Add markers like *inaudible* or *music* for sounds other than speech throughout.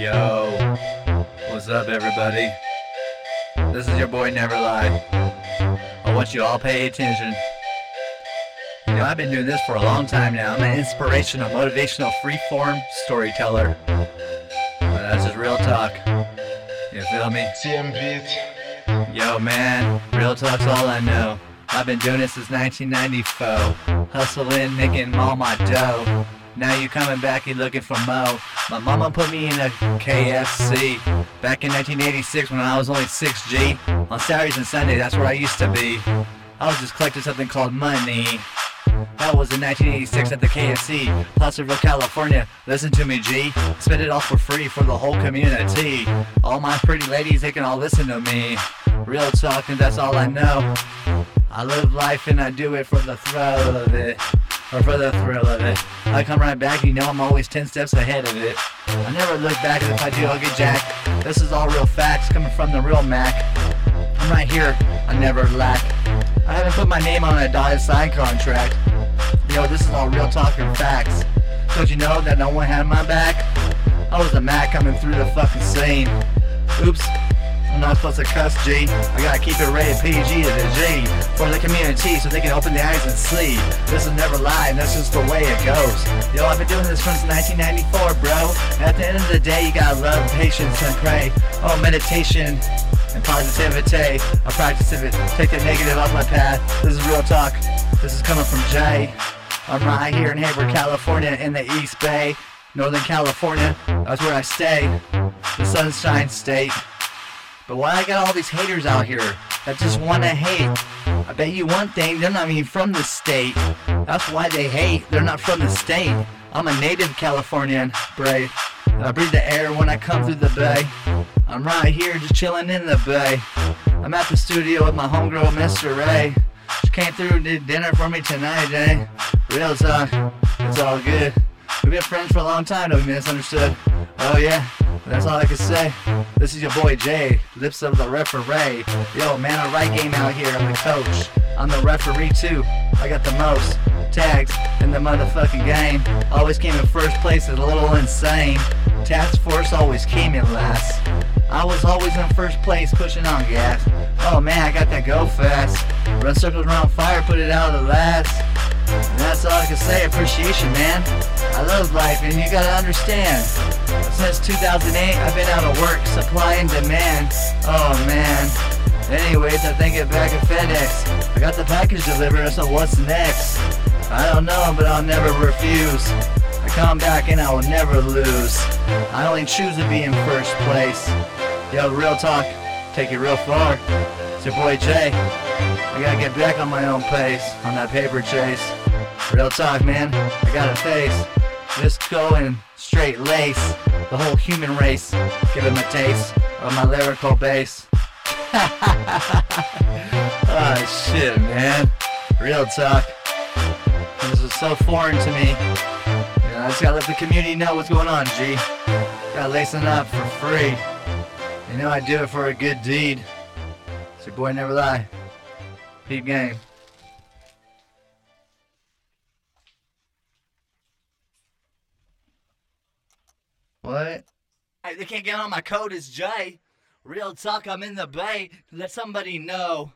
Yo, what's up, everybody? This is your boy Never Lie. I want you all pay attention. You know, I've been doing this for a long time now. I'm an inspirational, motivational, freeform storyteller. But that's just real talk. You feel me? TM beat. Yo, man, real talk's all I know. I've been doing this since 1994. Hustling, making all my dough. Now you coming back, you looking for mo. My mama put me in a KFC back in 1986 when I was only 6G. On Saturdays and Sundays, that's where I used to be. I was just collecting something called money. That was in 1986 at the KFC, Placerville, California. Listen to me, G. Spend it all for free for the whole community. All my pretty ladies, they can all listen to me. Real talk, and that's all I know. I live life and I do it for the thrill of it. Or for the thrill of it. I come right back, you know I'm always 10 steps ahead of it. I never look back, if I do, I'll get jacked. This is all real facts coming from the real Mac. I'm right here, I never lack. I haven't put my name on a dotted sign contract. Yo, this is all real talk and facts. Don't you know that no one had my back? I was the Mac coming through the fucking scene. Oops. Not supposed to cuss, G. I gotta keep it rated PG to the G for the community so they can open their eyes and see. This is never lie, that's just the way it goes. Yo, I've been doing this since 1994, bro. At the end of the day, you gotta love patience and pray. Oh, meditation and positivity. I practice it, take the negative off my path. This is real talk. This is coming from Jay. I'm right here in Hayward, California, in the East Bay, Northern California. That's where I stay, the Sunshine State. But why I got all these haters out here that just want to hate? I bet you one thing, they're not even from the state. That's why they hate. They're not from the state. I'm a native Californian, brave. I breathe the air when I come through the bay. I'm right here just chilling in the bay. I'm at the studio with my homegirl, Mr. Ray. She came through and did dinner for me tonight, eh? Real talk, it's all good. We've been friends for a long time, don't be misunderstood. Oh yeah, that's all I can say. This is your boy Jay, lips of the referee. Yo, man, I write game out here. I'm the coach. I'm the referee too. I got the most tags in the motherfucking game. Always came in first place, it's a little insane. Task force always came in last. I was always in first place, pushing on gas. Oh man, I got that go fast. Run circles around fire, put it out of the last. And that's all I can say. Appreciation, man. I love life, and you gotta understand. Since 2008, I've been out of work, supply and demand. Oh man. Anyways, I think it back at FedEx. I got the package delivered, so what's next? I don't know, but I'll never refuse. I come back and I will never lose. I only choose to be in first place. Yo, real talk, take it real far. It's your boy Jay. I gotta get back on my own pace, on that paper chase. Real talk, man. I got a face. Just going straight lace. The whole human race. Give him a taste of my lyrical bass. oh *laughs* shit, man. Real talk. This is so foreign to me. You know, I just gotta let the community know what's going on, G. Gotta lacing up for free. You know I do it for a good deed. Your boy Never Lie. Peep game. What? Hey, they can't get on my code is Jay. Real talk, I'm in the bay. Let somebody know.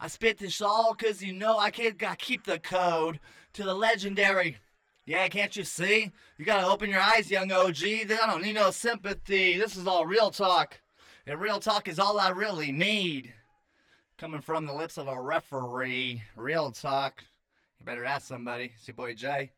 I spit this all cause you know I can't gotta keep the code to the legendary. Yeah, can't you see? You gotta open your eyes, young OG. I don't need no sympathy. This is all real talk. And real talk is all I really need. Coming from the lips of a referee. Real talk. You better ask somebody. It's your boy Jay.